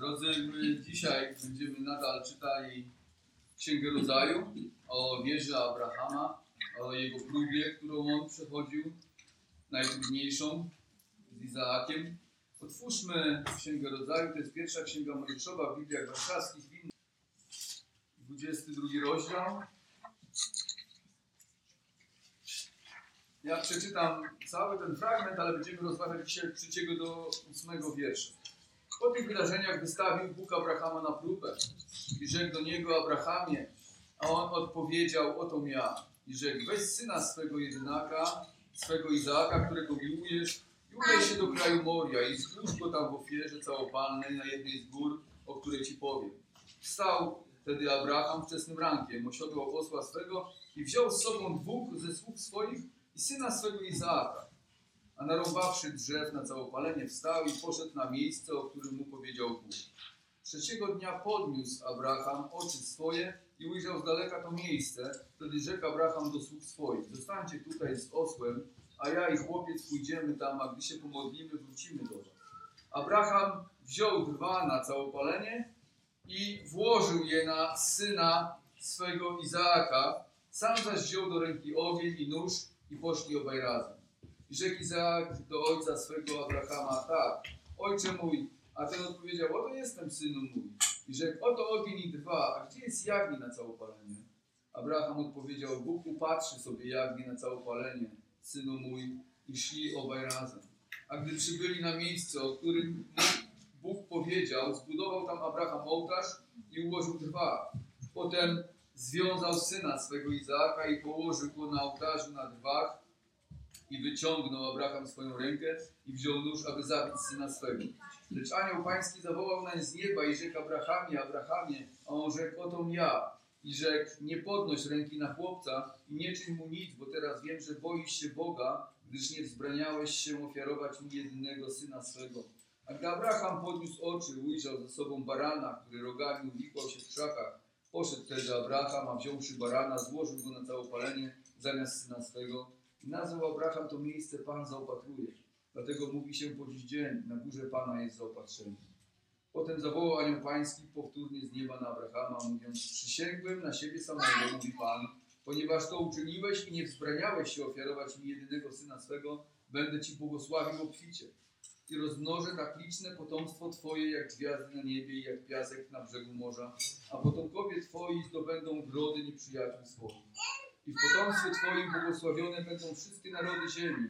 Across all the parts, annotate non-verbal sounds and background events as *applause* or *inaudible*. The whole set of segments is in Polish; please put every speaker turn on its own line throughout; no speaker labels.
Drodzy, my dzisiaj będziemy nadal czytali Księgę Rodzaju o wierze Abrahama, o jego próbie, którą on przechodził, najtrudniejszą z Izaakiem. Otwórzmy Księgę Rodzaju, to jest pierwsza Księga Mojżeszowa w Bibliach Warszawskich, 22 rozdział. Ja przeczytam cały ten fragment, ale będziemy rozważać dzisiaj od 3 do 8 wiersza. Po tych wydarzeniach wystawił Bóg Abrahama na próbę i rzekł do niego Abrahamie, a on odpowiedział, oto ja. I rzekł, weź syna swego jedynaka, swego Izaaka, którego miłujesz i udaj się do kraju Moria i złóż go tam w ofierze całopalnej na jednej z gór, o której ci powiem. Wstał wtedy Abraham wczesnym rankiem, osiodłał osła swego i wziął z sobą dwóch ze sług swoich i syna swego Izaaka. A narąbawszy drzew na całopalenie wstał i poszedł na miejsce, o którym mu powiedział Bóg. Trzeciego dnia podniósł Abraham oczy swoje i ujrzał z daleka to miejsce. Wtedy rzekł Abraham do sług swoich, zostańcie tutaj z osłem, a ja i chłopiec pójdziemy tam, a gdy się pomodlimy, wrócimy do was. Abraham wziął dwa na całopalenie i włożył je na syna swego Izaaka, sam zaś wziął do ręki ogień i nóż i poszli obaj razem. I rzekł Izaak do ojca swego Abrahama, tak, ojcze mój, a ten odpowiedział, oto jestem synu mój. I rzekł, oto ogień i dwa, a gdzie jest jagnię na całopalenie? Abraham odpowiedział, Bóg upatrzy sobie jagnię na całopalenie, synu mój, i szli obaj razem. A gdy przybyli na miejsce, o którym Bóg powiedział, zbudował tam Abraham ołtarz i ułożył drwa. Potem związał syna swego Izaaka i położył go na ołtarzu na drwach i wyciągnął Abraham swoją rękę i wziął nóż, aby zabić syna swego. Lecz anioł pański zawołał nań z nieba i rzekł Abrahamie, Abrahamie, a on rzekł, oto ja. I rzekł, nie podnoś ręki na chłopca i nie czyń mu nic, bo teraz wiem, że boisz się Boga, gdyż nie wzbraniałeś się ofiarować mi jedynego syna swego. A gdy Abraham podniósł oczy, ujrzał ze sobą barana, który rogami uwikłał się w krzakach. Poszedł wtedy Abraham, a wziąwszy barana, złożył go na całopalenie zamiast syna swego. I nazwał Abraham to miejsce Pan zaopatruje. Dlatego mówi się po dziś dzień, na górze Pana jest zaopatrzenie. Potem zawołał anioł pański powtórnie z nieba na Abrahama, mówiąc, przysięgłem na siebie samego, mówi Pan, ponieważ to uczyniłeś i nie wzbraniałeś się ofiarować mi jedynego syna swego, będę Ci błogosławił obficie. I rozmnożę tak liczne potomstwo Twoje, jak gwiazdy na niebie i jak piasek na brzegu morza, a potomkowie Twoi zdobędą grody nieprzyjaciół swoich. I w potomstwie Twoim błogosławione będą wszystkie narody ziemi,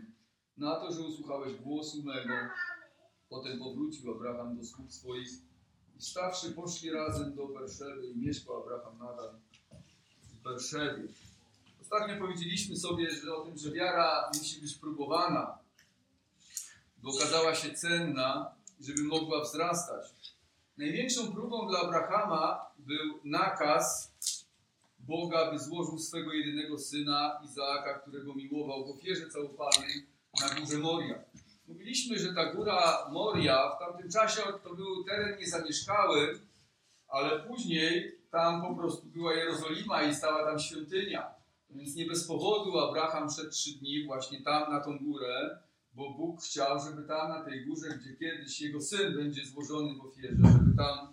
na to, że usłuchałeś głosu mego. Potem powrócił Abraham do sług swoich i stawszy poszli razem do Berszewy i mieszkał Abraham nadal w Berszewie. Ostatnio powiedzieliśmy sobie że o tym, że wiara musi być próbowana, by okazała się cenna, żeby mogła wzrastać. Największą próbą dla Abrahama był nakaz Boga, by złożył swego jedynego syna Izaaka, którego miłował w ofierze całopalnej na górze Moria. Mówiliśmy, że ta góra Moria w tamtym czasie to był teren niezamieszkały, ale później tam po prostu była Jerozolima i stała tam świątynia. Więc nie bez powodu Abraham szedł trzy dni właśnie tam na tą górę, bo Bóg chciał, żeby tam na tej górze, gdzie kiedyś jego syn będzie złożony w ofierze, żeby tam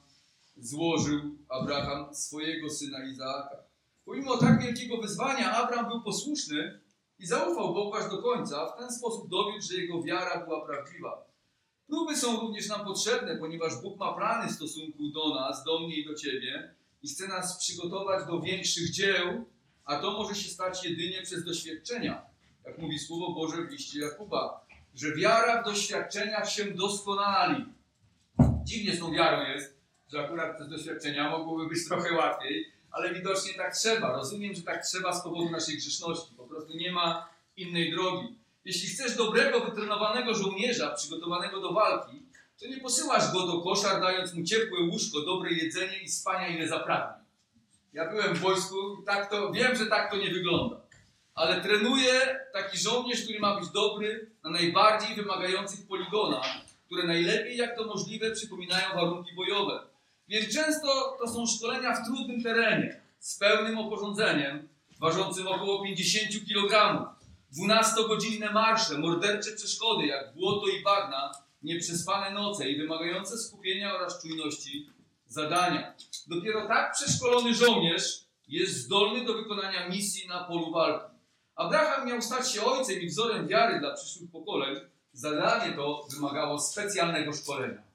złożył Abraham swojego syna Izaaka. Pomimo tak wielkiego wyzwania, Abraham był posłuszny i zaufał Bogu aż do końca. W ten sposób dowiódł, że jego wiara była prawdziwa. Próby są również nam potrzebne, ponieważ Bóg ma plany w stosunku do nas, do mnie i do Ciebie i chce nas przygotować do większych dzieł, a to może się stać jedynie przez doświadczenia. Jak mówi Słowo Boże w liście Jakuba, że wiara w doświadczeniach się doskonali. Dziwnie z tą wiarą jest, że akurat przez doświadczenia mogłoby być trochę łatwiej, ale widocznie tak trzeba. Rozumiem, że tak trzeba z powodu naszej grzeszności. Po prostu nie ma innej drogi. Jeśli chcesz dobrego, wytrenowanego żołnierza, przygotowanego do walki, to nie posyłasz go do koszar, dając mu ciepłe łóżko, dobre jedzenie i spania ile zapragnie. Ja byłem w wojsku tak to, wiem, że tak to nie wygląda. Ale trenuję taki żołnierz, który ma być dobry na najbardziej wymagających poligonach, które najlepiej jak to możliwe przypominają warunki bojowe. Więc często to są szkolenia w trudnym terenie, z pełnym oporządzeniem, ważącym około 50 kg. 12-godzinne marsze, mordercze przeszkody jak błoto i bagna nieprzespane noce i wymagające skupienia oraz czujności zadania. Dopiero tak przeszkolony żołnierz jest zdolny do wykonania misji na polu walki. Abraham miał stać się ojcem i wzorem wiary dla przyszłych pokoleń. Zadanie to wymagało specjalnego szkolenia.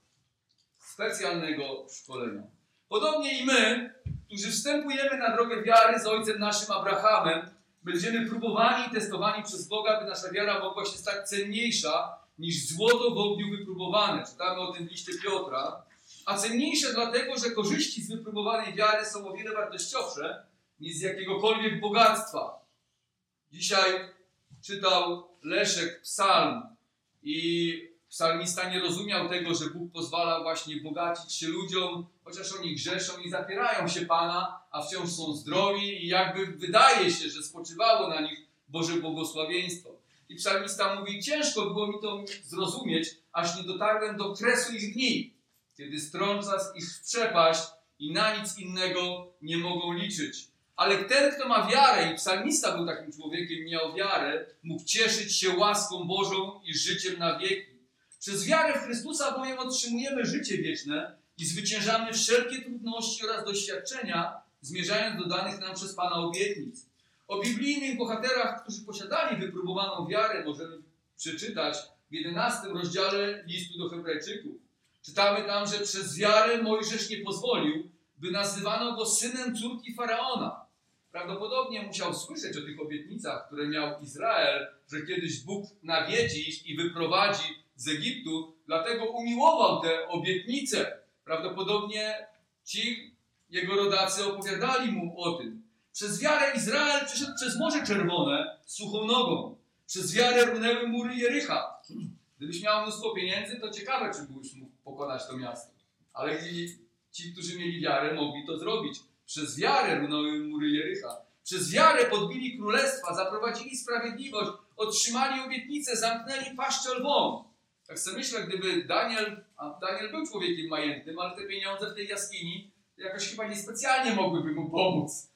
Specjalnego szkolenia. Podobnie i my, którzy wstępujemy na drogę wiary z ojcem naszym Abrahamem, będziemy próbowani i testowani przez Boga, by nasza wiara mogła się stać cenniejsza niż złoto w ogniu wypróbowane. Czytamy o tym w liście Piotra. A cenniejsze dlatego, że korzyści z wypróbowanej wiary są o wiele wartościowsze niż z jakiegokolwiek bogactwa. Dzisiaj czytał Leszek psalm i psalmista nie rozumiał tego, że Bóg pozwala właśnie bogacić się ludziom, chociaż oni grzeszą i zapierają się Pana, a wciąż są zdrowi i jakby wydaje się, że spoczywało na nich Boże błogosławieństwo. I psalmista mówi, ciężko było mi to zrozumieć, aż nie dotarłem do kresu ich dni, kiedy strąca ich w przepaść i na nic innego nie mogą liczyć. Ale ten, kto ma wiarę, i psalmista był takim człowiekiem, miał wiarę, mógł cieszyć się łaską Bożą i życiem na wieki. Przez wiarę w Chrystusa bowiem otrzymujemy życie wieczne i zwyciężamy wszelkie trudności oraz doświadczenia, zmierzając do danych nam przez Pana obietnic. O biblijnych bohaterach, którzy posiadali wypróbowaną wiarę, możemy przeczytać w 11 rozdziale listu do Hebrajczyków. Czytamy tam, że przez wiarę Mojżesz nie pozwolił, by nazywano go synem córki faraona. Prawdopodobnie musiał słyszeć o tych obietnicach, które miał Izrael, że kiedyś Bóg nawiedzi i wyprowadzi z Egiptu, dlatego umiłował te obietnice. Prawdopodobnie ci jego rodacy opowiadali mu o tym. Przez wiarę Izrael przeszedł przez Morze Czerwone suchą nogą. Przez wiarę runęły mury Jericha. Gdybyś miał mnóstwo pieniędzy, to ciekawe, czy byś mógł pokonać to miasto. Ale ci, którzy mieli wiarę, mogli to zrobić. Przez wiarę runęły mury Jericha. Przez wiarę podbili królestwa, zaprowadzili sprawiedliwość, otrzymali obietnicę, zamknęli paszczę lwom. Tak sobie myślę, gdyby Daniel, a Daniel był człowiekiem majętnym, ale te pieniądze w tej jaskini jakoś chyba niespecjalnie mogłyby mu pomóc.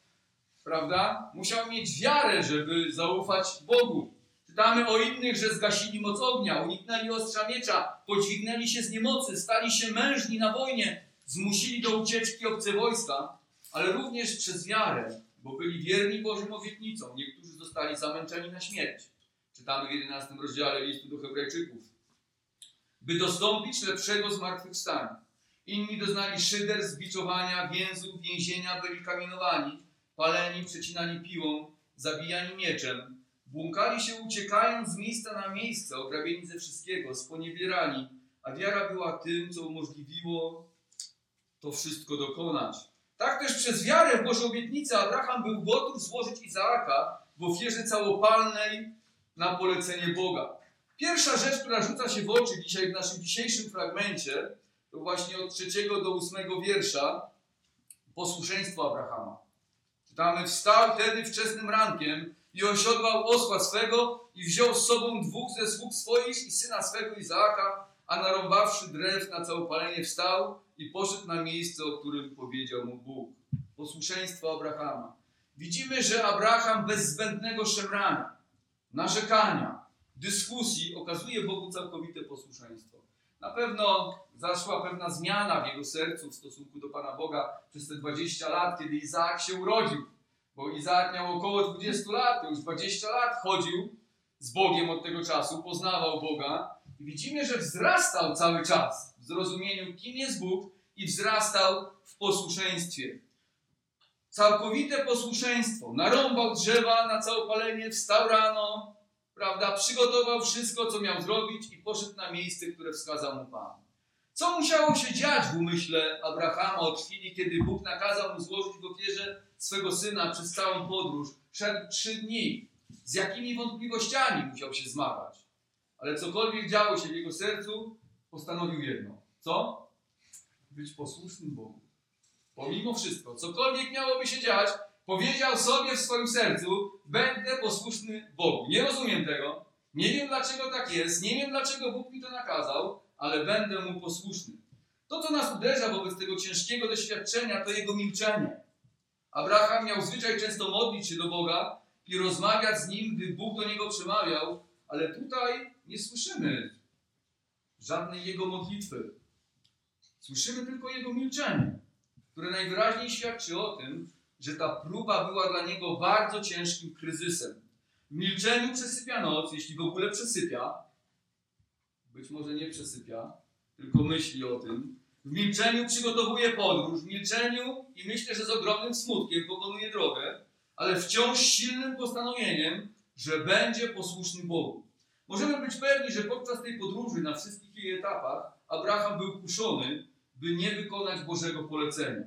Prawda? Musiał mieć wiarę, żeby zaufać Bogu. Czytamy o innych, że zgasili moc ognia, uniknęli ostrza miecza, podźwignęli się z niemocy, stali się mężni na wojnie, zmusili do ucieczki obce wojska, ale również przez wiarę, bo byli wierni Bożym obietnicom. Niektórzy zostali zamęczeni na śmierć. Czytamy w 11 rozdziale listu do Hebrajczyków. By dostąpić lepszego zmartwychwstania. Inni doznali szyder, zbiczowania, więzów, więzienia, byli kamienowani, paleni, przecinani piłą, zabijani mieczem, błąkali się uciekając z miejsca na miejsce, ograbieni ze wszystkiego, sponiewierani, a wiara była tym, co umożliwiło to wszystko dokonać. Tak też przez wiarę w Boże obietnicę Abraham był gotów złożyć Izaaka w ofierze całopalnej na polecenie Boga. Pierwsza rzecz, która rzuca się w oczy dzisiaj w naszym dzisiejszym fragmencie, to właśnie od trzeciego do ósmego wiersza posłuszeństwo Abrahama. Czytamy, wstał wtedy wczesnym rankiem i osiodłał osła swego i wziął z sobą dwóch ze sług swoich i syna swego Izaaka, a narąbawszy drew na całopalenie wstał i poszedł na miejsce, o którym powiedział mu Bóg. Posłuszeństwo Abrahama. Widzimy, że Abraham bez zbędnego szemrania, narzekania, dyskusji okazuje Bogu całkowite posłuszeństwo. Na pewno zaszła pewna zmiana w jego sercu w stosunku do Pana Boga przez te 20 lat, kiedy Izaak się urodził. Bo Izaak miał około 20 lat, już 20 lat chodził z Bogiem od tego czasu, poznawał Boga i widzimy, że wzrastał cały czas w zrozumieniu, kim jest Bóg i wzrastał w posłuszeństwie. Całkowite posłuszeństwo. Narąbał drzewa na całopalenie, wstał rano, prawda, przygotował wszystko, co miał zrobić i poszedł na miejsce, które wskazał mu Pan. Co musiało się dziać w umyśle Abrahama od chwili, kiedy Bóg nakazał mu złożyć w ofierze swego syna przez całą podróż? Szedł trzy dni. Z jakimi wątpliwościami musiał się zmagać? Ale cokolwiek działo się w jego sercu, postanowił jedno. Co? Być posłusznym Bogu. Pomimo wszystko, cokolwiek miałoby się dziać, powiedział sobie w swoim sercu: Będę posłuszny Bogu. Nie rozumiem tego. Nie wiem dlaczego tak jest. Nie wiem dlaczego Bóg mi to nakazał, ale będę mu posłuszny. To, co nas uderza wobec tego ciężkiego doświadczenia, to jego milczenie. Abraham miał zwyczaj często modlić się do Boga i rozmawiać z nim, gdy Bóg do niego przemawiał, ale tutaj nie słyszymy żadnej jego modlitwy. Słyszymy tylko jego milczenie, które najwyraźniej świadczy o tym, że ta próba była dla niego bardzo ciężkim kryzysem. W milczeniu przesypia noc, jeśli w ogóle przesypia. Być może nie przesypia, tylko myśli o tym. W milczeniu przygotowuje podróż, w milczeniu i myślę, że z ogromnym smutkiem pokonuje drogę, ale wciąż silnym postanowieniem, że będzie posłuszny Bogu. Możemy być pewni, że podczas tej podróży na wszystkich jej etapach Abraham był kuszony, by nie wykonać Bożego polecenia.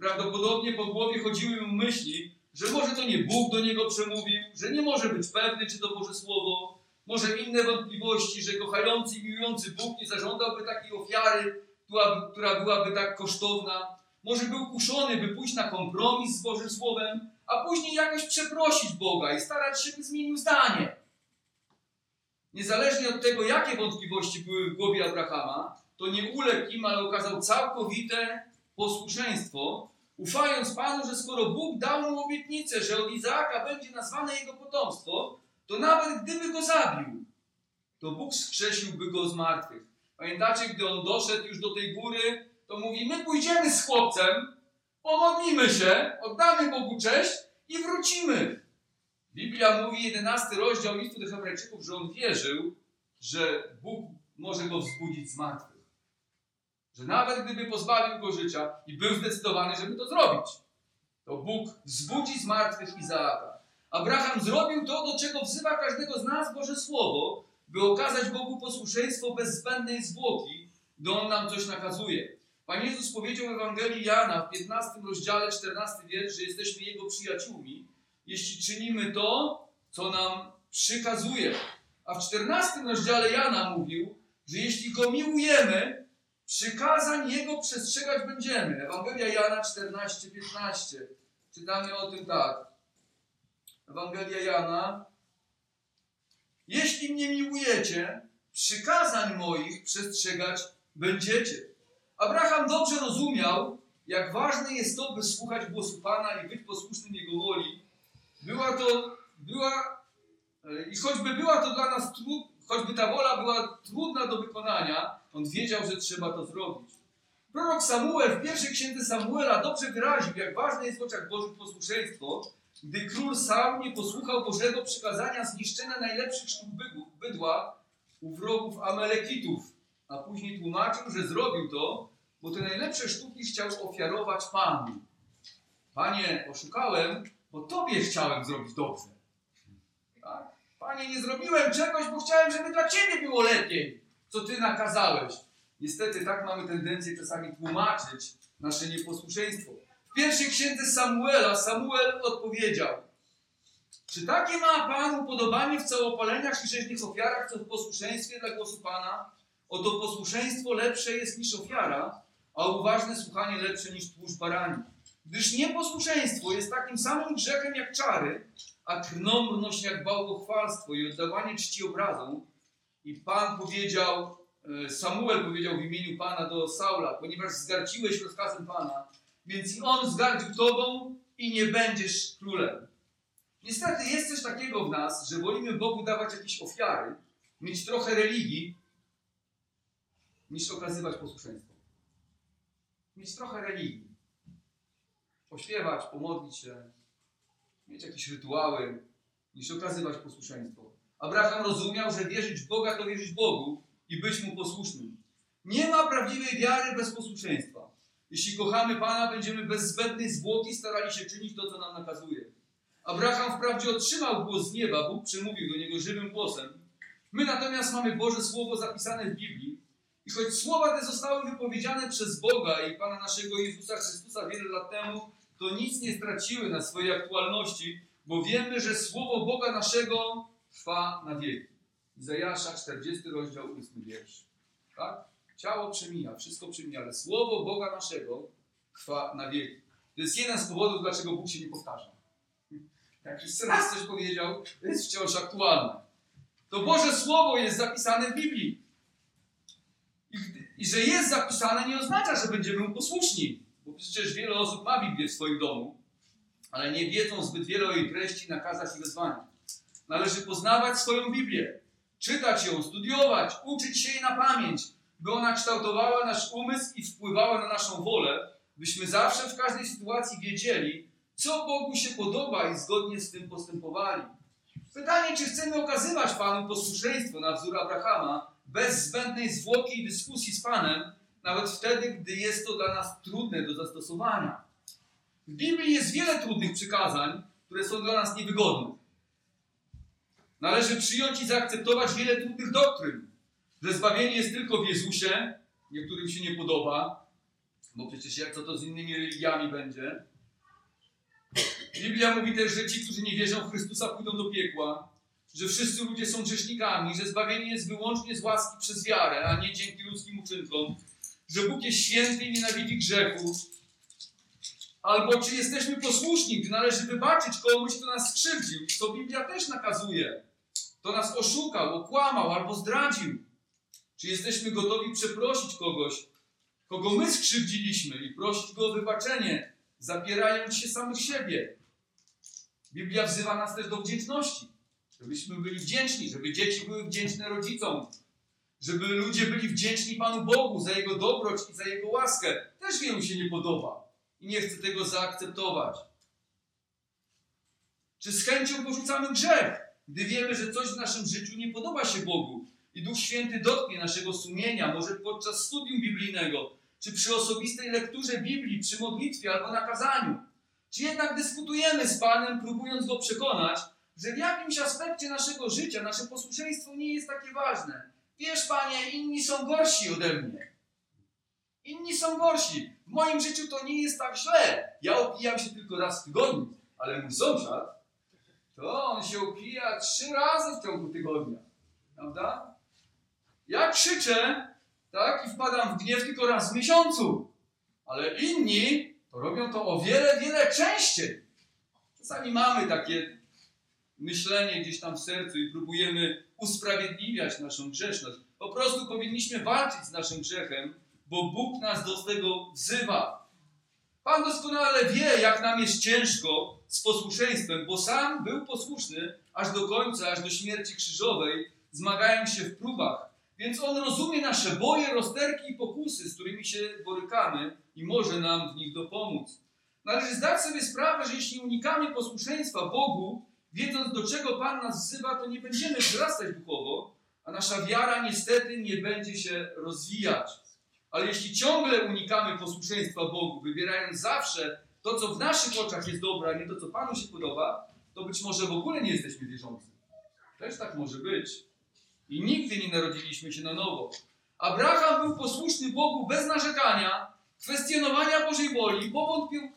Prawdopodobnie po głowie chodziły mu myśli, że może to nie Bóg do niego przemówił, że nie może być pewny, czy to Boże Słowo, może inne wątpliwości, że kochający i miłujący Bóg nie zażądałby takiej ofiary, która, byłaby tak kosztowna. Może był kuszony, by pójść na kompromis z Bożym Słowem, a później jakoś przeprosić Boga i starać się, by zmienił zdanie. Niezależnie od tego, jakie wątpliwości były w głowie Abrahama, to nie uległ im, ale okazał całkowite posłuszeństwo, ufając Panu, że skoro Bóg dał mu obietnicę, że od Izaaka będzie nazwane jego potomstwo, to nawet gdyby go zabił, to Bóg skrzesiłby go z martwych. Pamiętacie, gdy on doszedł już do tej góry, to mówi: My pójdziemy z chłopcem, pomodlimy się, oddamy Bogu cześć i wrócimy. Biblia mówi, 11 rozdział listu do Hebrajczyków, że on wierzył, że Bóg może go wzbudzić z martwych. Że nawet gdyby pozbawił go życia i był zdecydowany, żeby to zrobić, to Bóg wzbudzi z martwych Izaaka. Abraham zrobił to, do czego wzywa każdego z nas Boże Słowo, by okazać Bogu posłuszeństwo bez zbędnej zwłoki, gdy On nam coś nakazuje. Pan Jezus powiedział w Ewangelii Jana w 15 rozdziale, 14 wiersz, że jesteśmy Jego przyjaciółmi, jeśli czynimy to, co nam przykazuje. A w 14 rozdziale Jana mówił, że jeśli Go miłujemy, przykazań Jego przestrzegać będziemy. Ewangelia Jana 14, 15. Czytamy o tym tak. Ewangelia Jana. Jeśli mnie miłujecie, przykazań moich przestrzegać będziecie. Abraham dobrze rozumiał, jak ważne jest to, by słuchać głosu Pana i być posłusznym Jego woli. Była to, była, i choćby była to dla nas trud, choćby ta wola była trudna do wykonania, on wiedział, że trzeba to zrobić. Prorok Samuel w pierwszej księdze Samuela dobrze wyraził, jak ważne jest w oczach Bożych posłuszeństwo, gdy król Saul nie posłuchał Bożego przykazania zniszczenia najlepszych sztuk bydła u wrogów Amalekitów, a później tłumaczył, że zrobił to, bo te najlepsze sztuki chciał ofiarować Panu. Panie, oszukałem, bo Tobie chciałem zrobić dobrze. Tak? Panie, nie zrobiłem czegoś, bo chciałem, żeby dla Ciebie było lepiej, co Ty nakazałeś. Niestety tak mamy tendencję czasami tłumaczyć nasze nieposłuszeństwo. W pierwszej księdze Samuela Samuel odpowiedział: Czy takie ma Pan upodobanie w całopaleniach i rzeźnych ofiarach, co w posłuszeństwie dla głosu Pana? Oto posłuszeństwo lepsze jest niż ofiara, a uważne słuchanie lepsze niż tłuszcz barani. Gdyż nieposłuszeństwo jest takim samym grzechem jak czary, a krnąbrność jak bałwochwalstwo i oddawanie czci obrazom. I Pan powiedział, e, Samuel powiedział w imieniu Pana do Saula, ponieważ zgardziłeś rozkazem Pana, więc i on zgardził Tobą i nie będziesz królem. Niestety jest coś takiego w nas, że wolimy Bogu dawać jakieś ofiary, mieć trochę religii, niż okazywać posłuszeństwo. Mieć trochę religii. Pośpiewać, pomodlić się, mieć jakieś rytuały, niż okazywać posłuszeństwo. Abraham rozumiał, że wierzyć w Boga to wierzyć Bogu i być Mu posłusznym. Nie ma prawdziwej wiary bez posłuszeństwa. Jeśli kochamy Pana, będziemy bez zbędnej zwłoki starali się czynić to, co nam nakazuje. Abraham wprawdzie otrzymał głos z nieba, Bóg przemówił do niego żywym głosem. My natomiast mamy Boże Słowo zapisane w Biblii i choć słowa te zostały wypowiedziane przez Boga i Pana naszego Jezusa Chrystusa wiele lat temu, to nic nie straciły na swojej aktualności, bo wiemy, że Słowo Boga naszego trwa na wieki. Izajasza 40 rozdział 8 wiersz. Tak? Ciało przemija, wszystko przemija, ale Słowo Boga naszego trwa na wieki. To jest jeden z powodów, dlaczego Bóg się nie powtarza. Jak już raz coś powiedział, to jest wciąż aktualne. To Boże Słowo jest zapisane w Biblii. I, I, że jest zapisane nie oznacza, że będziemy mu posłuszni. Bo przecież wiele osób ma Biblię w swoim domu, ale nie wiedzą zbyt wiele o jej treści, nakazach i wezwaniach. Należy poznawać swoją Biblię. czytać ją, studiować, uczyć się jej na pamięć, by ona kształtowała nasz umysł i wpływała na naszą wolę, byśmy zawsze w każdej sytuacji wiedzieli, co Bogu się podoba i zgodnie z tym postępowali. Pytanie, czy chcemy okazywać Panu posłuszeństwo na wzór Abrahama bez zbędnej zwłoki i dyskusji z Panem, nawet wtedy, gdy jest to dla nas trudne do zastosowania. W Biblii jest wiele trudnych przykazań, które są dla nas niewygodne. Należy przyjąć i zaakceptować wiele trudnych doktryn, że zbawienie jest tylko w Jezusie, niektórym się nie podoba, bo przecież jak co to z innymi religiami będzie. Biblia mówi też, że ci, którzy nie wierzą w Chrystusa, pójdą do piekła, że wszyscy ludzie są grzesznikami, że zbawienie jest wyłącznie z łaski przez wiarę, a nie dzięki ludzkim uczynkom, że Bóg jest święty i nienawidzi grzechu, albo czy jesteśmy posłuszni, gdy należy wybaczyć komuś, kto nas skrzywdził, co Biblia też nakazuje. Kto nas oszukał, okłamał albo zdradził. Czy jesteśmy gotowi przeprosić kogoś, kogo my skrzywdziliśmy i prosić go o wybaczenie, zapierając się samych siebie? Biblia wzywa nas też do wdzięczności, żebyśmy byli wdzięczni, żeby dzieci były wdzięczne rodzicom, żeby ludzie byli wdzięczni Panu Bogu za Jego dobroć i za Jego łaskę. Też wielu się nie podoba i nie chce tego zaakceptować. Czy z chęcią porzucamy grzech, gdy wiemy, że coś w naszym życiu nie podoba się Bogu i Duch Święty dotknie naszego sumienia, może podczas studium biblijnego, czy przy osobistej lekturze Biblii, przy modlitwie albo nakazaniu? Czy jednak dyskutujemy z Panem, próbując Go przekonać, że w jakimś aspekcie naszego życia nasze posłuszeństwo nie jest takie ważne? Wiesz, Panie, inni są gorsi ode mnie. Inni są gorsi. W moim życiu to nie jest tak źle. Ja opijam się tylko raz w tygodniu, ale mój sąsiad, to on się opija trzy razy w ciągu tygodnia. Prawda? Ja krzyczę, tak, i wpadam w gniew tylko raz w miesiącu. Ale inni to robią to o wiele, wiele częściej. Czasami mamy takie myślenie gdzieś tam w sercu i próbujemy usprawiedliwiać naszą grzeszność. Po prostu powinniśmy walczyć z naszym grzechem, bo Bóg nas do tego wzywa. Pan doskonale wie, jak nam jest ciężko z posłuszeństwem, bo sam był posłuszny aż do końca, aż do śmierci krzyżowej, zmagając się w próbach. Więc On rozumie nasze boje, rozterki i pokusy, z którymi się borykamy i może nam w nich dopomóc. Należy zdać sobie sprawę, że jeśli unikamy posłuszeństwa Bogu, wiedząc do czego Pan nas wzywa, to nie będziemy wzrastać duchowo, a nasza wiara niestety nie będzie się rozwijać. Ale jeśli ciągle unikamy posłuszeństwa Bogu, wybierając zawsze to, co w naszych oczach jest dobre, a nie to, co Panu się podoba, to być może w ogóle nie jesteśmy wierzący. Też tak może być. I nigdy nie narodziliśmy się na nowo. Abraham był posłuszny Bogu bez narzekania, kwestionowania Bożej woli, powątpie,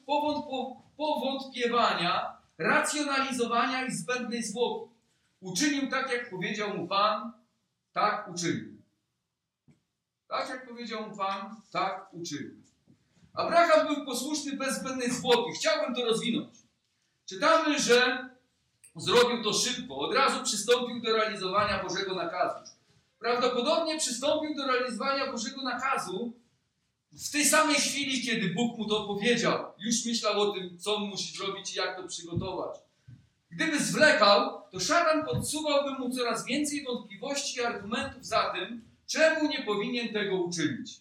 powątpiewania, racjonalizowania i zbędnej zwłoki. Uczynił tak, jak powiedział mu Pan, tak uczynił. Tak jak powiedział Pan, tak uczynił. Abraham był posłuszny bez zbędnej zwłoki. Chciałbym to rozwinąć. Czytamy, że zrobił to szybko. Od razu przystąpił do realizowania Bożego nakazu. Prawdopodobnie przystąpił do realizowania Bożego nakazu w tej samej chwili, kiedy Bóg mu to powiedział. Już myślał o tym, co musi zrobić i jak to przygotować. Gdyby zwlekał, to szatan podsuwałby mu coraz więcej wątpliwości i argumentów za tym, czemu nie powinien tego uczynić.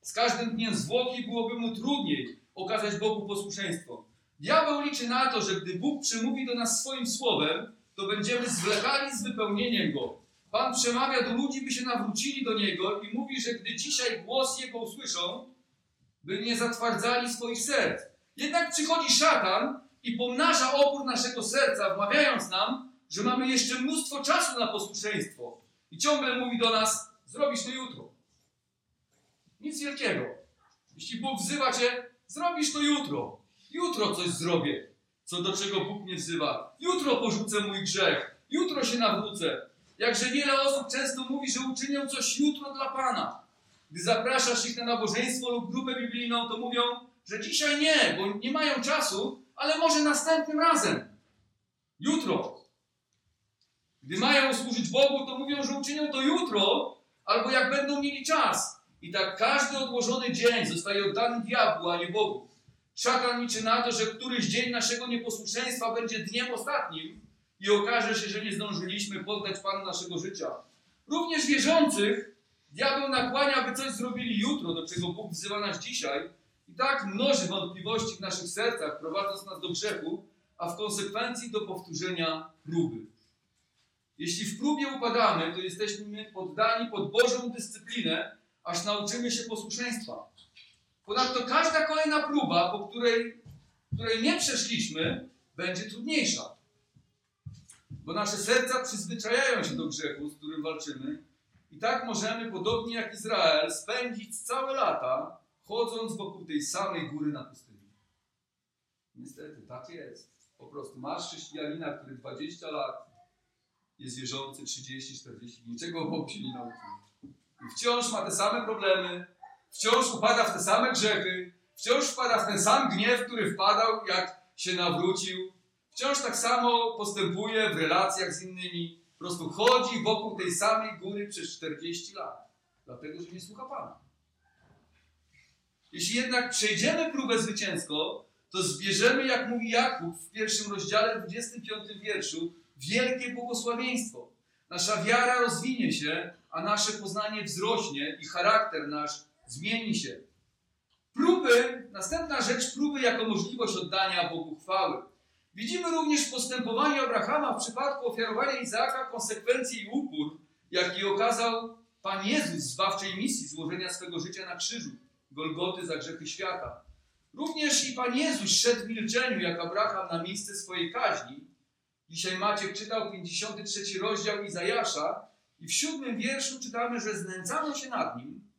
Z każdym dniem zwłoki byłoby mu trudniej okazać Bogu posłuszeństwo. Diabeł liczy na to, że gdy Bóg przemówi do nas swoim słowem, to będziemy zwlekali z wypełnieniem go. Pan przemawia do ludzi, by się nawrócili do Niego i mówi, że gdy dzisiaj głos Jego usłyszą, by nie zatwardzali swoich serc. Jednak przychodzi szatan i pomnaża opór naszego serca, wmawiając nam, że mamy jeszcze mnóstwo czasu na posłuszeństwo. I ciągle mówi do nas, zrobisz to jutro. Nic wielkiego. Jeśli Bóg wzywa Cię, zrobisz to jutro. Jutro coś zrobię, co do czego Bóg mnie wzywa. Jutro porzucę mój grzech. Jutro się nawrócę. Jakże wiele osób często mówi, że uczynią coś jutro dla Pana. Gdy zapraszasz ich na nabożeństwo lub grupę biblijną, to mówią, że dzisiaj nie, bo nie mają czasu, ale może następnym razem. Jutro. Gdy mają służyć Bogu, to mówią, że uczynią to jutro, albo jak będą mieli czas. I tak każdy odłożony dzień zostaje oddany diabłu, a nie Bogu. Szatan liczy na to, że któryś dzień naszego nieposłuszeństwa będzie dniem ostatnim i okaże się, że nie zdążyliśmy poddać Panu naszego życia. Również wierzących diabeł nakłania, by coś zrobili jutro, do czego Bóg wzywa nas dzisiaj. I tak mnoży wątpliwości w naszych sercach, prowadząc nas do grzechu, a w konsekwencji do powtórzenia próby. Jeśli w próbie upadamy, to jesteśmy poddani pod Bożą dyscyplinę, aż nauczymy się posłuszeństwa. Ponadto każda kolejna próba, po której, której nie przeszliśmy, będzie trudniejsza. Bo nasze serca przyzwyczajają się do grzechu, z którym walczymy, i tak możemy, podobnie jak Izrael, spędzić całe lata, chodząc wokół tej samej góry na pustyni. Niestety, tak jest. Po prostu masz chrześcijanina, który 20 lat jest wierzący, 30, 40, niczego o się nie nauczył. I wciąż ma te same problemy, wciąż upada w te same grzechy, wciąż wpada w ten sam gniew, który wpadał, jak się nawrócił. Wciąż tak samo postępuje w relacjach z innymi. Po prostu chodzi wokół tej samej góry przez 40 lat. Dlatego, że nie słucha Pana. Jeśli jednak przejdziemy próbę zwycięsko, to zbierzemy, jak mówi Jakub w pierwszym rozdziale, 25 wierszu, wielkie błogosławieństwo. Nasza wiara rozwinie się, a nasze poznanie wzrośnie i charakter nasz zmieni się. Próby, następna rzecz, próby jako możliwość oddania Bogu chwały. Widzimy również w postępowaniu Abrahama w przypadku ofiarowania Izaaka konsekwencje i upór, jaki okazał Pan Jezus w zbawczej misji złożenia swego życia na krzyżu, Golgoty za grzechy świata. Również i Pan Jezus szedł w milczeniu, jak Abraham, na miejsce swojej kaźni. Dzisiaj Maciek czytał 53 rozdział Izajasza i w siódmym wierszu czytamy, że znęcano się nad nim,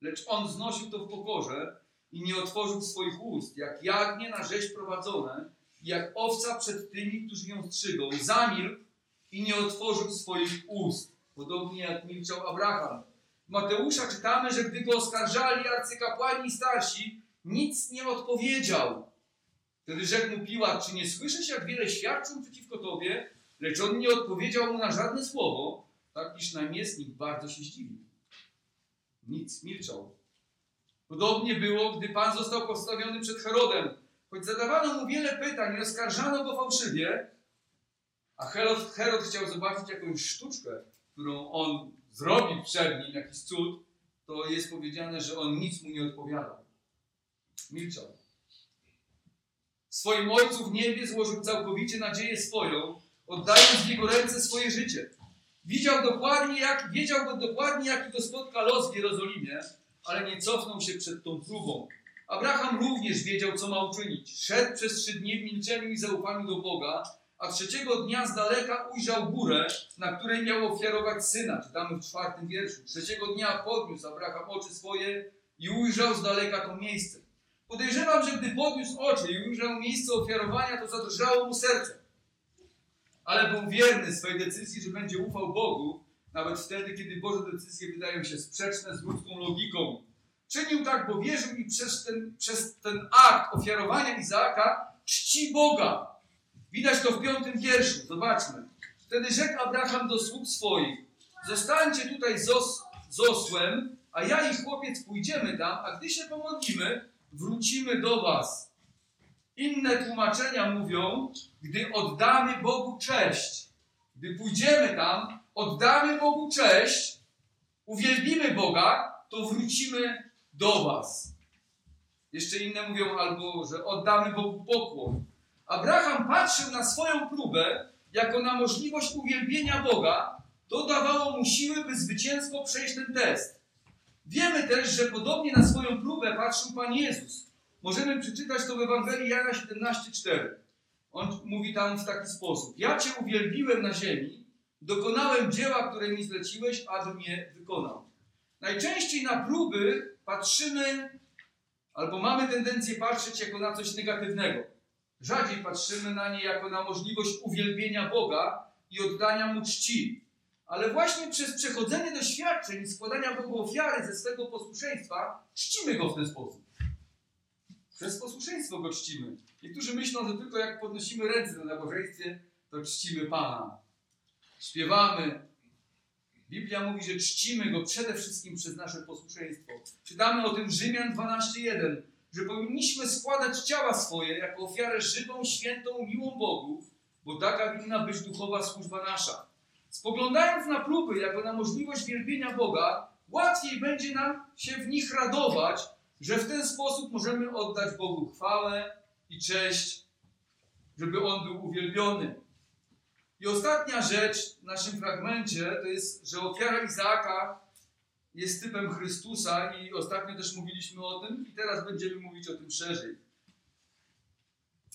lecz on znosił to w pokorze i nie otworzył swoich ust, jak jagnię na rzeź prowadzone, jak owca przed tymi, którzy ją strzygą. Zamilkł i nie otworzył swoich ust, podobnie jak milczał Abraham. W Mateusza czytamy, że gdy go oskarżali arcykapłani i starsi, nic nie odpowiedział. Wtedy rzekł mu Piłat, czy nie słyszysz, jak wiele świadczył przeciwko tobie? Lecz on nie odpowiedział mu na żadne słowo, tak iż namiestnik bardzo się zdziwił. Nic, milczał. Podobnie było, gdy Pan został postawiony przed Herodem. Choć zadawano mu wiele pytań oskarżano go fałszywie, a Herod, Herod chciał zobaczyć jakąś sztuczkę, którą on zrobi przed nim, jakiś cud, to jest powiedziane, że on nic mu nie odpowiadał. Milczał. Swoim Ojcu w niebie złożył całkowicie nadzieję swoją, oddając w Jego ręce swoje życie. Widział dokładnie, jak, wiedział go dokładnie, jaki go spotka los w Jerozolimie, ale nie cofnął się przed tą próbą. Abraham również wiedział, co ma uczynić. Szedł przez trzy dni w milczeniu i zaufaniu do Boga, a trzeciego dnia z daleka ujrzał górę, na której miał ofiarować syna. Czytamy w czwartym wierszu. Trzeciego dnia podniósł Abraham oczy swoje i ujrzał z daleka to miejsce. Podejrzewam, że gdy podniósł oczy i ujrzał miejsce ofiarowania, to zadrżało mu serce. Ale był wierny swej decyzji, że będzie ufał Bogu, nawet wtedy, kiedy Boże decyzje wydają się sprzeczne z ludzką logiką. Czynił tak, bo wierzył i przez ten, przez ten akt ofiarowania Izaaka czci Boga. Widać to w piątym wierszu. Zobaczmy. Wtedy rzekł Abraham do sług swoich: Zostańcie tutaj z, os, osłem, a ja i chłopiec pójdziemy tam, a gdy się pomodlimy, wrócimy do was. Inne tłumaczenia mówią, gdy oddamy Bogu cześć. Gdy pójdziemy tam, oddamy Bogu cześć, uwielbimy Boga, to wrócimy do was. Jeszcze inne mówią albo, że oddamy Bogu pokłon. Abraham patrzył na swoją próbę jako na możliwość uwielbienia Boga. To dawało mu siły, by zwycięsko przejść ten test. Wiemy też, że podobnie na swoją próbę patrzył Pan Jezus. Możemy przeczytać to w Ewangelii Jana 17,4. On mówi tam w taki sposób. Ja Cię uwielbiłem na ziemi, dokonałem dzieła, które mi zleciłeś, abym je wykonał. Najczęściej na próby patrzymy, albo mamy tendencję patrzeć jako na coś negatywnego. Rzadziej patrzymy na nie jako na możliwość uwielbienia Boga i oddania Mu czci. Ale właśnie przez przechodzenie doświadczeń i składania Bogu ofiary ze swego posłuszeństwa, czcimy Go w ten sposób. Przez posłuszeństwo Go czcimy. Niektórzy myślą, że tylko jak podnosimy ręce na nabożeństwie, to czcimy Pana. Śpiewamy. Biblia mówi, że czcimy Go przede wszystkim przez nasze posłuszeństwo. Czytamy o tym Rzymian 12.1, że powinniśmy składać ciała swoje jako ofiarę żywą, świętą, miłą Bogu, bo taka winna być duchowa służba nasza. Spoglądając na próby jako na możliwość wielbienia Boga, łatwiej będzie nam się w nich radować, że w ten sposób możemy oddać Bogu chwałę i cześć, żeby On był uwielbiony. I ostatnia rzecz w naszym fragmencie to jest, że ofiara Izaaka jest typem Chrystusa i ostatnio też mówiliśmy o tym i teraz będziemy mówić o tym szerzej.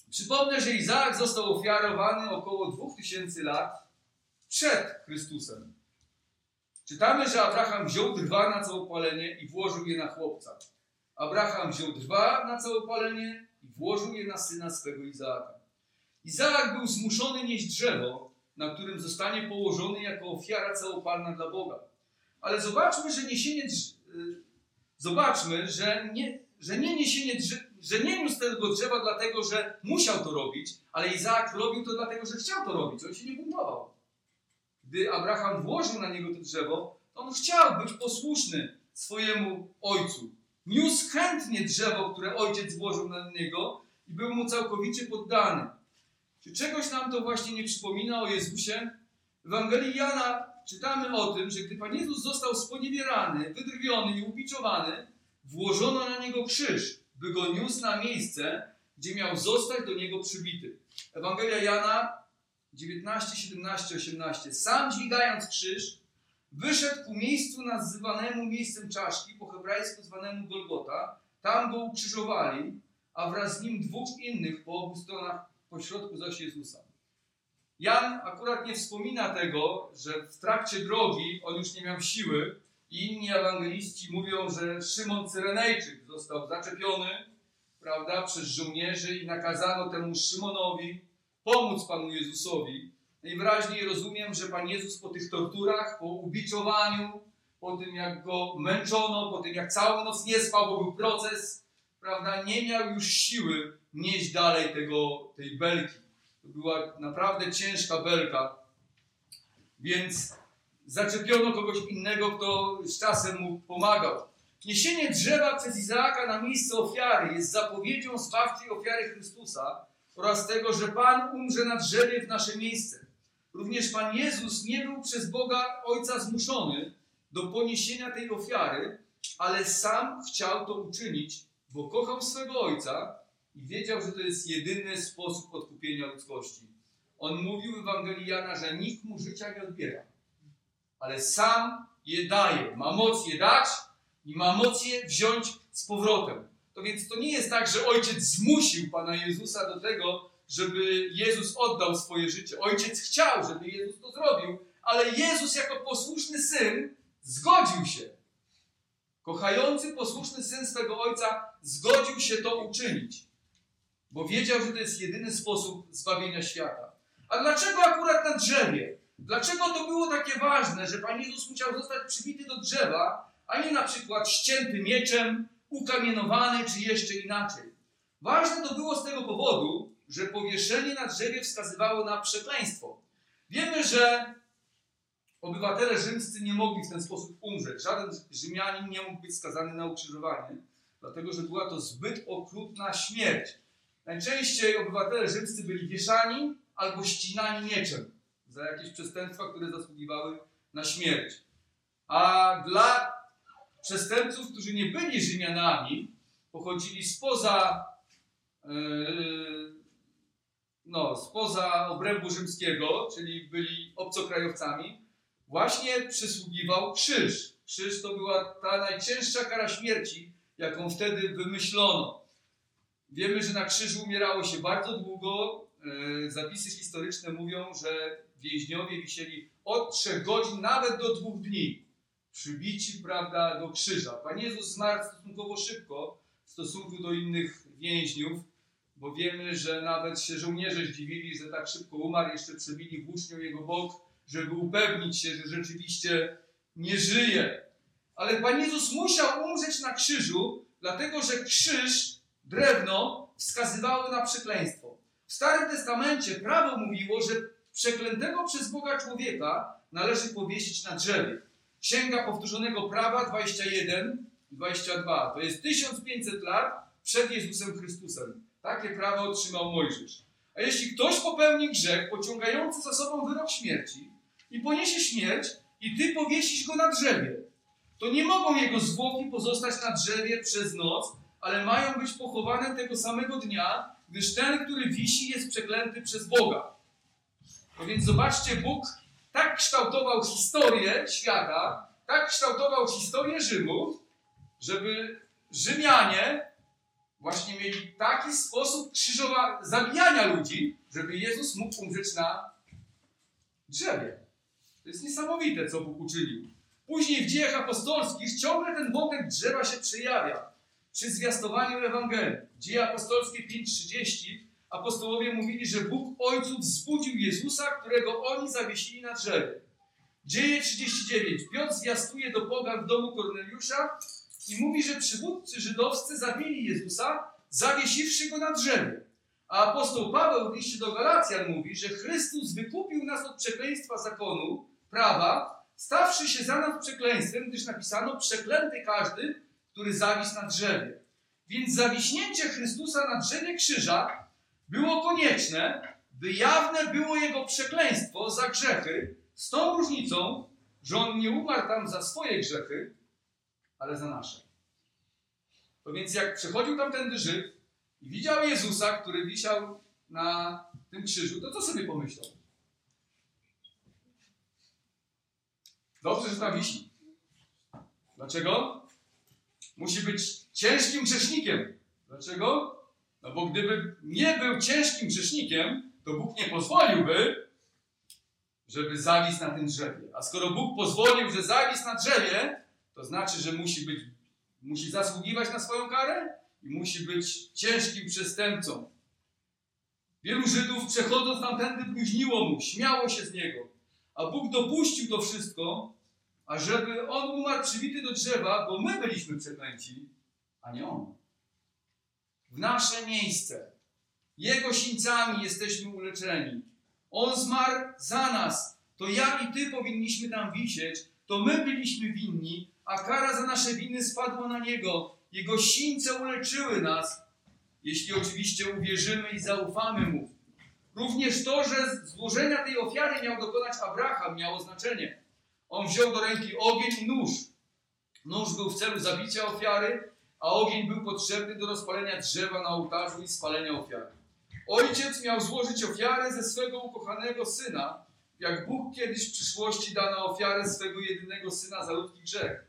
Przypomnę, że Izaak został ofiarowany około 2000 lat przed Chrystusem. Czytamy, że Abraham wziął drwa na całopalenie i włożył je na chłopca. Abraham wziął drwa na całopalenie i włożył je na syna swego Izaaka. Izaak był zmuszony nieść drzewo, na którym zostanie położony jako ofiara całopalna dla Boga. Ale zobaczmy, że niesienie y, zobaczmy, że nie, że nie niesienie drze- że nie niósł tego drzewa dlatego, że musiał to robić, ale Izaak robił to dlatego, że chciał to robić. On się nie buntował. Gdy Abraham włożył na niego to drzewo, to on chciał być posłuszny swojemu ojcu. Niósł chętnie drzewo, które ojciec włożył na niego i był mu całkowicie poddany. Czy czegoś nam to właśnie nie przypomina o Jezusie? W Ewangelii Jana czytamy o tym, że gdy Pan Jezus został sponiewierany, wydrwiony i ubiczowany, włożono na niego krzyż, by go niósł na miejsce, gdzie miał zostać do niego przybity. Ewangelia Jana 19, 17, 18. Sam dźwigając krzyż, wyszedł ku miejscu nazywanemu miejscem czaszki, po hebrajsku zwanemu Golgota. Tam go ukrzyżowali, a wraz z nim dwóch innych po obu stronach, po środku zaś Jezusa. Jan akurat nie wspomina tego, że w trakcie drogi on już nie miał siły i inni ewangeliści mówią, że Szymon Cyrenejczyk został zaczepiony prawda, przez żołnierzy i nakazano temu Szymonowi pomóc Panu Jezusowi. Najwyraźniej rozumiem, że Pan Jezus po tych torturach, po ubiczowaniu, po tym jak go męczono, po tym jak całą noc nie spał, bo był proces, prawda, nie miał już siły nieść dalej tego, tej belki. To była naprawdę ciężka belka, więc zaczepiono kogoś innego, kto z czasem mu pomagał. Niesienie drzewa przez Izaaka na miejsce ofiary jest zapowiedzią zbawczej ofiary Chrystusa oraz tego, że Pan umrze na drzewie w nasze miejsce. Również Pan Jezus nie był przez Boga Ojca zmuszony do poniesienia tej ofiary, ale sam chciał to uczynić, bo kochał swego Ojca i wiedział, że to jest jedyny sposób odkupienia ludzkości. On mówił w Ewangelii Jana, że nikt mu życia nie odbiera, ale sam je daje. Ma moc je dać i ma moc je wziąć z powrotem. To więc to nie jest tak, że ojciec zmusił Pana Jezusa do tego, żeby Jezus oddał swoje życie. Ojciec chciał, żeby Jezus to zrobił, ale Jezus jako posłuszny syn zgodził się. Kochający, posłuszny syn swego ojca zgodził się to uczynić, bo wiedział, że to jest jedyny sposób zbawienia świata. A dlaczego akurat na drzewie? Dlaczego to było takie ważne, że Pan Jezus musiał zostać przybity do drzewa, a nie na przykład ścięty mieczem, ukamienowany czy jeszcze inaczej? Ważne to było z tego powodu, że powieszenie na drzewie wskazywało na przekleństwo. Wiemy, że obywatele rzymscy nie mogli w ten sposób umrzeć. Żaden Rzymianin nie mógł być skazany na ukrzyżowanie, dlatego że była to zbyt okrutna śmierć. Najczęściej obywatele rzymscy byli wieszani albo ścinani mieczem za jakieś przestępstwa, które zasługiwały na śmierć. A dla przestępców, którzy nie byli Rzymianami, pochodzili spoza, yy, no, spoza obrębu rzymskiego, czyli byli obcokrajowcami, właśnie przysługiwał krzyż. Krzyż to była ta najcięższa kara śmierci, jaką wtedy wymyślono. Wiemy, że na krzyżu umierało się bardzo długo. Yy, Zapisy historyczne mówią, że więźniowie wisieli od trzech godzin, nawet do dwóch dni, przybici, prawda, do krzyża. Pan Jezus zmarł stosunkowo szybko w stosunku do innych więźniów, bo wiemy, że nawet się żołnierze zdziwili, że tak szybko umarł, jeszcze przebili włócznią jego bok, żeby upewnić się, że rzeczywiście nie żyje. Ale Pan Jezus musiał umrzeć na krzyżu, dlatego że krzyż, drewno, wskazywało na przekleństwo. W Starym Testamencie prawo mówiło, że przeklętego przez Boga człowieka należy powiesić na drzewie. Księga Powtórzonego Prawa 21 i 22. To jest 1500 lat przed Jezusem Chrystusem. Takie prawo otrzymał Mojżesz. A jeśli ktoś popełni grzech pociągający za sobą wyrok śmierci i poniesie śmierć i ty powiesisz go na drzewie. To nie mogą jego zwłoki pozostać na drzewie przez noc, ale mają być pochowane tego samego dnia, gdyż ten, który wisi, jest przeklęty przez Boga. No więc zobaczcie, Bóg tak kształtował historię świata, tak kształtował historię Rzymu, żeby Rzymianie właśnie mieli taki sposób krzyżowa zabijania ludzi, żeby Jezus mógł umrzeć na drzewie. To jest niesamowite, co Bóg uczynił. Później w dziejach apostolskich ciągle ten wątek drzewa się przejawia przy zwiastowaniu Ewangelii. Dzieje apostolskie 5.30 apostołowie mówili, że Bóg Ojców wzbudził Jezusa, którego oni zawiesili na drzewie. Dzieje 39. Piotr zwiastuje do Boga w domu Korneliusza i mówi, że przywódcy żydowscy zabili Jezusa, zawiesiwszy go na drzewie. A apostoł Paweł w liście do Galacjan mówi, że Chrystus wykupił nas od przekleństwa zakonu, prawa, stawszy się za nas przekleństwem, gdyż napisano przeklęty każdy, który zawisł na drzewie. Więc zawiśnięcie Chrystusa na drzewie krzyża było konieczne, by jawne było jego przekleństwo za grzechy, z tą różnicą, że on nie umarł tam za swoje grzechy, ale za nasze. To więc jak przechodził tamtędy Żyd i widział Jezusa, który wisiał na tym krzyżu, to co sobie pomyślał? Dobrze, że tam wisi. Dlaczego? Musi być ciężkim grzesznikiem. Dlaczego? No bo gdyby nie był ciężkim grzesznikiem, to Bóg nie pozwoliłby, żeby zawisł na tym drzewie. A skoro Bóg pozwolił, że zawisł na drzewie, to znaczy, że musi być, musi zasługiwać na swoją karę i musi być ciężkim przestępcą. Wielu Żydów przechodząc tamtędy bluźniło mu, śmiało się z niego. A Bóg dopuścił to wszystko, ażeby on umarł przybity do drzewa, bo my byliśmy przeklęci, a nie on. W nasze miejsce. Jego sińcami jesteśmy uleczeni. On zmarł za nas. To ja i ty powinniśmy tam wisieć. To my byliśmy winni, a kara za nasze winy spadła na niego. Jego sińce uleczyły nas, jeśli oczywiście uwierzymy i zaufamy mu. Również to, że złożenia tej ofiary miał dokonać Abraham, miało znaczenie. On wziął do ręki ogień i nóż. Nóż był w celu zabicia ofiary, a ogień był potrzebny do rozpalenia drzewa na ołtarzu i spalenia ofiary. Ojciec miał złożyć ofiarę ze swego ukochanego syna, jak Bóg kiedyś w przyszłości da na ofiarę swego jedynego syna za ludzki grzech.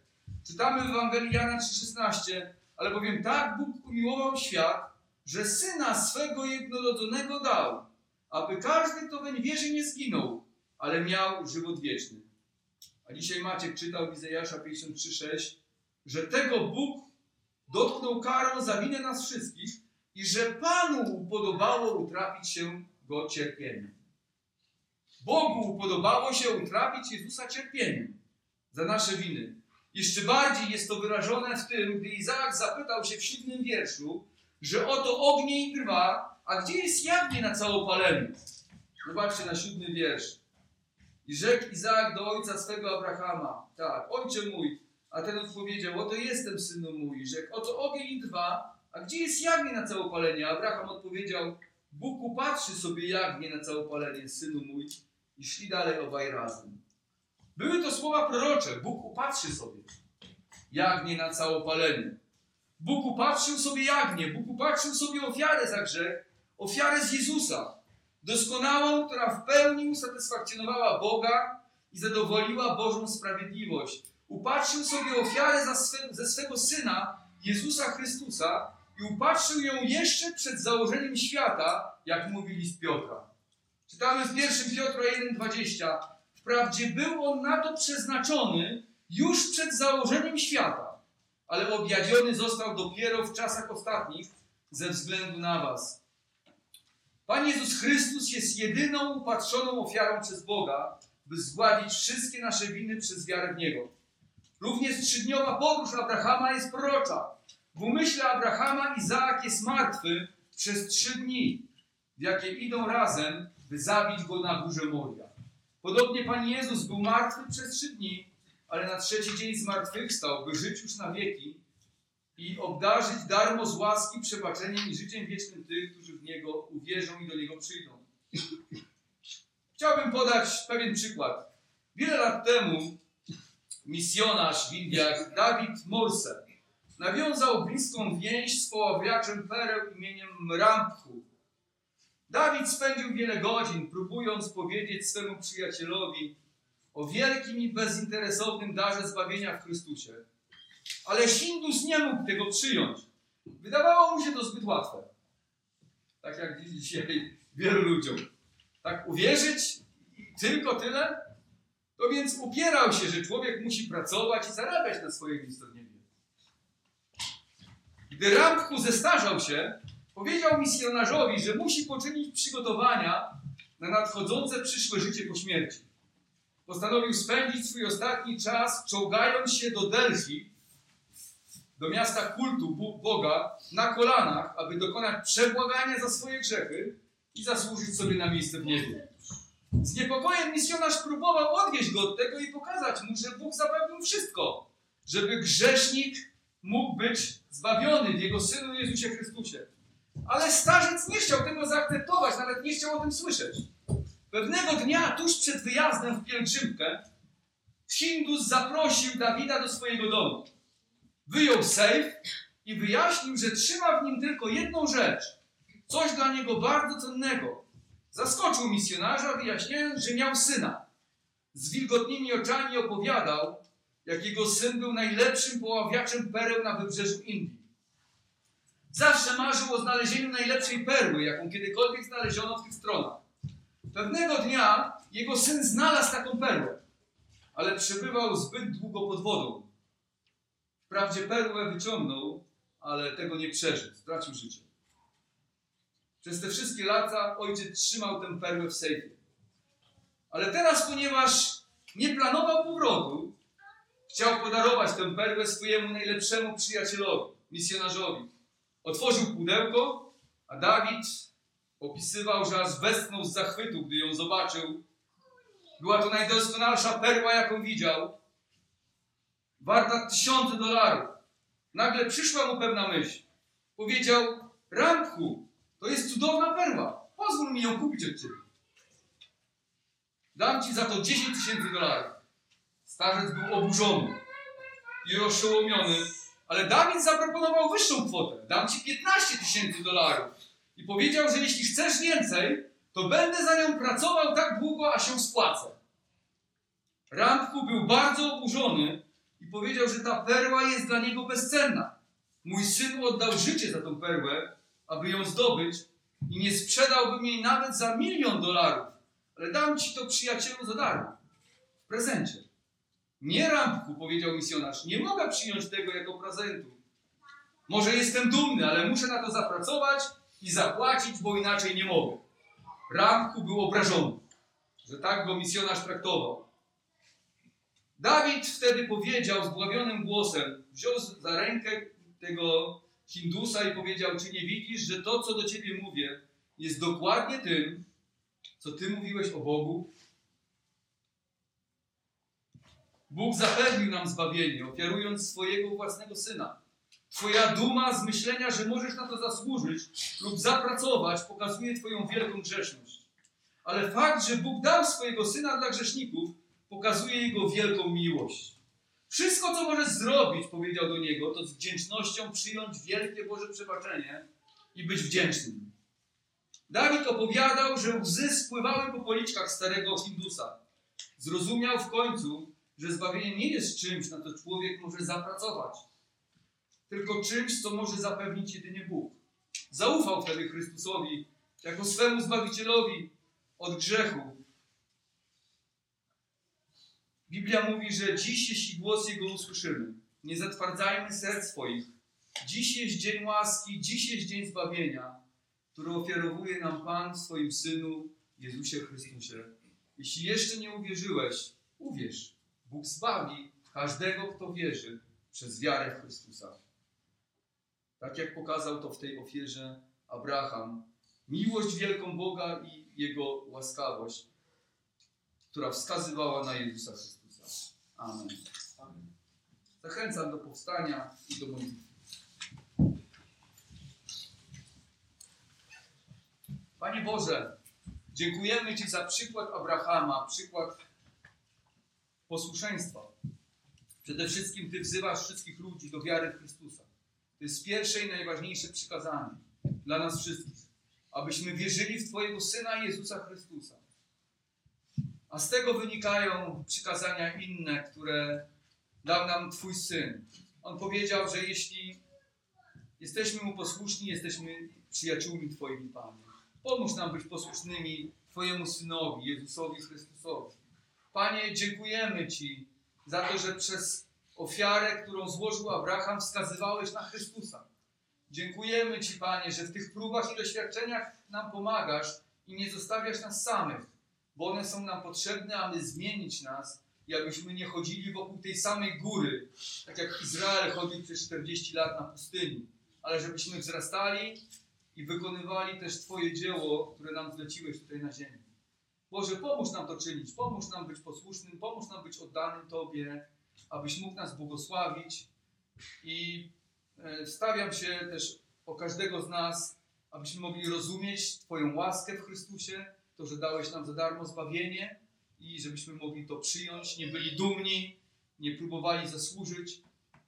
Czytamy w Ewangelii Jana 3,16, ale bowiem tak Bóg umiłował świat, że syna swego jednorodzonego dał, aby każdy, kto weń wierzy, nie zginął, ale miał żywot wieczny. A dzisiaj Maciek czytał w Izajasza 53,6, że tego Bóg dotknął karą za winę nas wszystkich i że Panu upodobało utrapić się Go cierpieniem. Bogu upodobało się utrapić Jezusa cierpieniem za nasze winy. Jeszcze bardziej jest to wyrażone w tym, gdy Izaak zapytał się w siódmym wierszu, że oto ognie i trwa, a gdzie jest jagnię na całopaleniu? Zobaczcie na siódmy wiersz. I rzekł Izaak do ojca swego Abrahama, tak, ojcze mój, a ten odpowiedział, oto jestem synu mój, rzekł, oto ogień i dwa, a gdzie jest jagnię na całopalenie? Abraham odpowiedział, Bóg upatrzy sobie jagnię na całopalenie, synu mój, i szli dalej obaj razem. Były to słowa prorocze, Bóg upatrzy sobie jagnię na całopalenie. Bóg upatrzył sobie jagnię, Bóg upatrzył sobie ofiarę za grzech, ofiarę z Jezusa, doskonałą, która w pełni usatysfakcjonowała Boga i zadowoliła Bożą sprawiedliwość. Upatrzył sobie ofiarę swe, ze swego Syna, Jezusa Chrystusa i upatrzył ją jeszcze przed założeniem świata, jak mówi list Piotra. Czytamy w 1 Piotra 1,20. Wprawdzie był on na to przeznaczony już przed założeniem świata, ale objawiony został dopiero w czasach ostatnich ze względu na Was. Pan Jezus Chrystus jest jedyną upatrzoną ofiarą przez Boga, by zgładzić wszystkie nasze winy przez wiarę w Niego. Również trzydniowa podróż Abrahama jest prorocza. W umyśle Abrahama Izaak jest martwy przez trzy dni, w jakie idą razem, by zabić go na górze Moria. Podobnie Pan Jezus był martwy przez trzy dni, ale na trzeci dzień zmartwychwstał, by żyć już na wieki i obdarzyć darmo z łaski przebaczeniem i życiem wiecznym tych, którzy w Niego uwierzą i do Niego przyjdą. Chciałbym podać pewien przykład. Wiele lat temu misjonarz w Indiach Dawid Morse nawiązał bliską więź z poławiaczem pereł imieniem Rampku. Dawid spędził wiele godzin, próbując powiedzieć swemu przyjacielowi o wielkim i bezinteresownym darze zbawienia w Chrystusie. Ale Hindus nie mógł tego przyjąć. Wydawało mu się to zbyt łatwe. Tak jak dzisiaj *laughs* wielu ludziom. Tak uwierzyć tylko tyle? To więc upierał się, że człowiek musi pracować i zarabiać na swoje niebie. Gdy Rampku zestarzał się, powiedział misjonarzowi, że musi poczynić przygotowania na nadchodzące przyszłe życie po śmierci. Postanowił spędzić swój ostatni czas czołgając się do Delhi, do miasta kultu Boga, na kolanach, aby dokonać przebłagania za swoje grzechy i zasłużyć sobie na miejsce w niebie. Z niepokojem misjonarz próbował odwieźć go od tego i pokazać mu, że Bóg zapewnił wszystko, żeby grzesznik mógł być zbawiony w Jego Synu Jezusie Chrystusie. Ale starzec nie chciał tego zaakceptować, nawet nie chciał o tym słyszeć. Pewnego dnia, tuż przed wyjazdem w pielgrzymkę, Hindus zaprosił Dawida do swojego domu. Wyjął sejf i wyjaśnił, że trzyma w nim tylko jedną rzecz. Coś dla niego bardzo cennego. Zaskoczył misjonarza, wyjaśniając, że miał syna. Z wilgotnymi oczami opowiadał, jak jego syn był najlepszym poławiaczem pereł na wybrzeżu Indii. Zawsze marzył o znalezieniu najlepszej perły, jaką kiedykolwiek znaleziono w tych stronach. Pewnego dnia jego syn znalazł taką perłę, ale przebywał zbyt długo pod wodą. Wprawdzie perłę wyciągnął, ale tego nie przeżył, stracił życie. Przez te wszystkie lata ojciec trzymał tę perłę w sejfie. Ale teraz, ponieważ nie planował powrotu, chciał podarować tę perłę swojemu najlepszemu przyjacielowi, misjonarzowi. Otworzył pudełko, a Dawid opisywał, że aż westchnął z zachwytu, gdy ją zobaczył. Była to najdoskonalsza perła, jaką widział. Warta tysiące dolarów. Nagle przyszła mu pewna myśl. Powiedział, Rampku, to jest cudowna perła. Pozwól mi ją kupić od ciebie. Dam ci za to 10 tysięcy dolarów. Starzec był oburzony i oszołomiony, ale Dawid zaproponował wyższą kwotę. Dam ci 15 tysięcy dolarów. I powiedział, że jeśli chcesz więcej, to będę za nią pracował tak długo, aż się spłacę. Randku był bardzo oburzony i powiedział, że ta perła jest dla niego bezcenna. Mój syn oddał życie za tą perłę, aby ją zdobyć i nie sprzedałbym jej nawet za milion dolarów, ale dam ci to przyjacielu za darmo, w prezencie. Nie Rampku, powiedział misjonarz, nie mogę przyjąć tego jako prezentu. Może jestem dumny, ale muszę na to zapracować i zapłacić, bo inaczej nie mogę. Rampku był obrażony, że tak go misjonarz traktował. Dawid wtedy powiedział zdławionym głosem, wziął za rękę tego Hindusa i powiedział, czy nie widzisz, że to, co do ciebie mówię, jest dokładnie tym, co ty mówiłeś o Bogu? Bóg zapewnił nam zbawienie, ofiarując swojego własnego Syna. Twoja duma z myślenia, że możesz na to zasłużyć lub zapracować, pokazuje Twoją wielką grzeszność. Ale fakt, że Bóg dał swojego Syna dla grzeszników, pokazuje Jego wielką miłość. Wszystko, co możesz zrobić, powiedział do niego, to z wdzięcznością przyjąć wielkie Boże przebaczenie i być wdzięcznym. Dawid opowiadał, że łzy spływały po policzkach starego Hindusa. Zrozumiał w końcu, że zbawienie nie jest czymś, na co człowiek może zapracować, tylko czymś, co może zapewnić jedynie Bóg. Zaufał wtedy Chrystusowi jako swemu Zbawicielowi od grzechu Biblia mówi, że dziś, jeśli głos Jego usłyszymy, nie zatwardzajmy serc swoich. Dziś jest dzień łaski, dziś jest dzień zbawienia, który ofiarowuje nam Pan w swoim Synu, Jezusie Chrystusie. Jeśli jeszcze nie uwierzyłeś, uwierz. Bóg zbawi każdego, kto wierzy przez wiarę w Chrystusa. Tak jak pokazał to w tej ofierze Abraham. Miłość wielką Boga i Jego łaskawość, która wskazywała na Jezusa Chrystusa. Amen. Zachęcam do powstania i do modlitwy. Panie Boże, dziękujemy Ci za przykład Abrahama, przykład posłuszeństwa. Przede wszystkim Ty wzywasz wszystkich ludzi do wiary w Chrystusa. To jest pierwsze i najważniejsze przykazanie dla nas wszystkich, abyśmy wierzyli w Twojego Syna Jezusa Chrystusa. A z tego wynikają przykazania inne, które dał nam Twój Syn. On powiedział, że jeśli jesteśmy Mu posłuszni, jesteśmy przyjaciółmi Twoimi, Panie. Pomóż nam być posłusznymi Twojemu Synowi, Jezusowi Chrystusowi. Panie, dziękujemy Ci za to, że przez ofiarę, którą złożył Abraham, wskazywałeś na Chrystusa. Dziękujemy Ci, Panie, że w tych próbach i doświadczeniach nam pomagasz i nie zostawiasz nas samych, bo one są nam potrzebne, aby zmienić nas i abyśmy nie chodzili wokół tej samej góry, tak jak Izrael chodził przez 40 lat na pustyni, ale żebyśmy wzrastali i wykonywali też Twoje dzieło, które nam zleciłeś tutaj na ziemi. Boże, pomóż nam to czynić, pomóż nam być posłusznym, pomóż nam być oddanym Tobie, abyś mógł nas błogosławić i e, stawiam się też o każdego z nas, abyśmy mogli rozumieć Twoją łaskę w Chrystusie, to, że dałeś nam za darmo zbawienie i żebyśmy mogli to przyjąć, nie byli dumni, nie próbowali zasłużyć,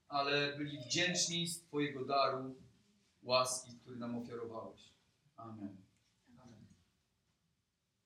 ale byli wdzięczni z Twojego daru, łaski, który nam ofiarowałeś. Amen.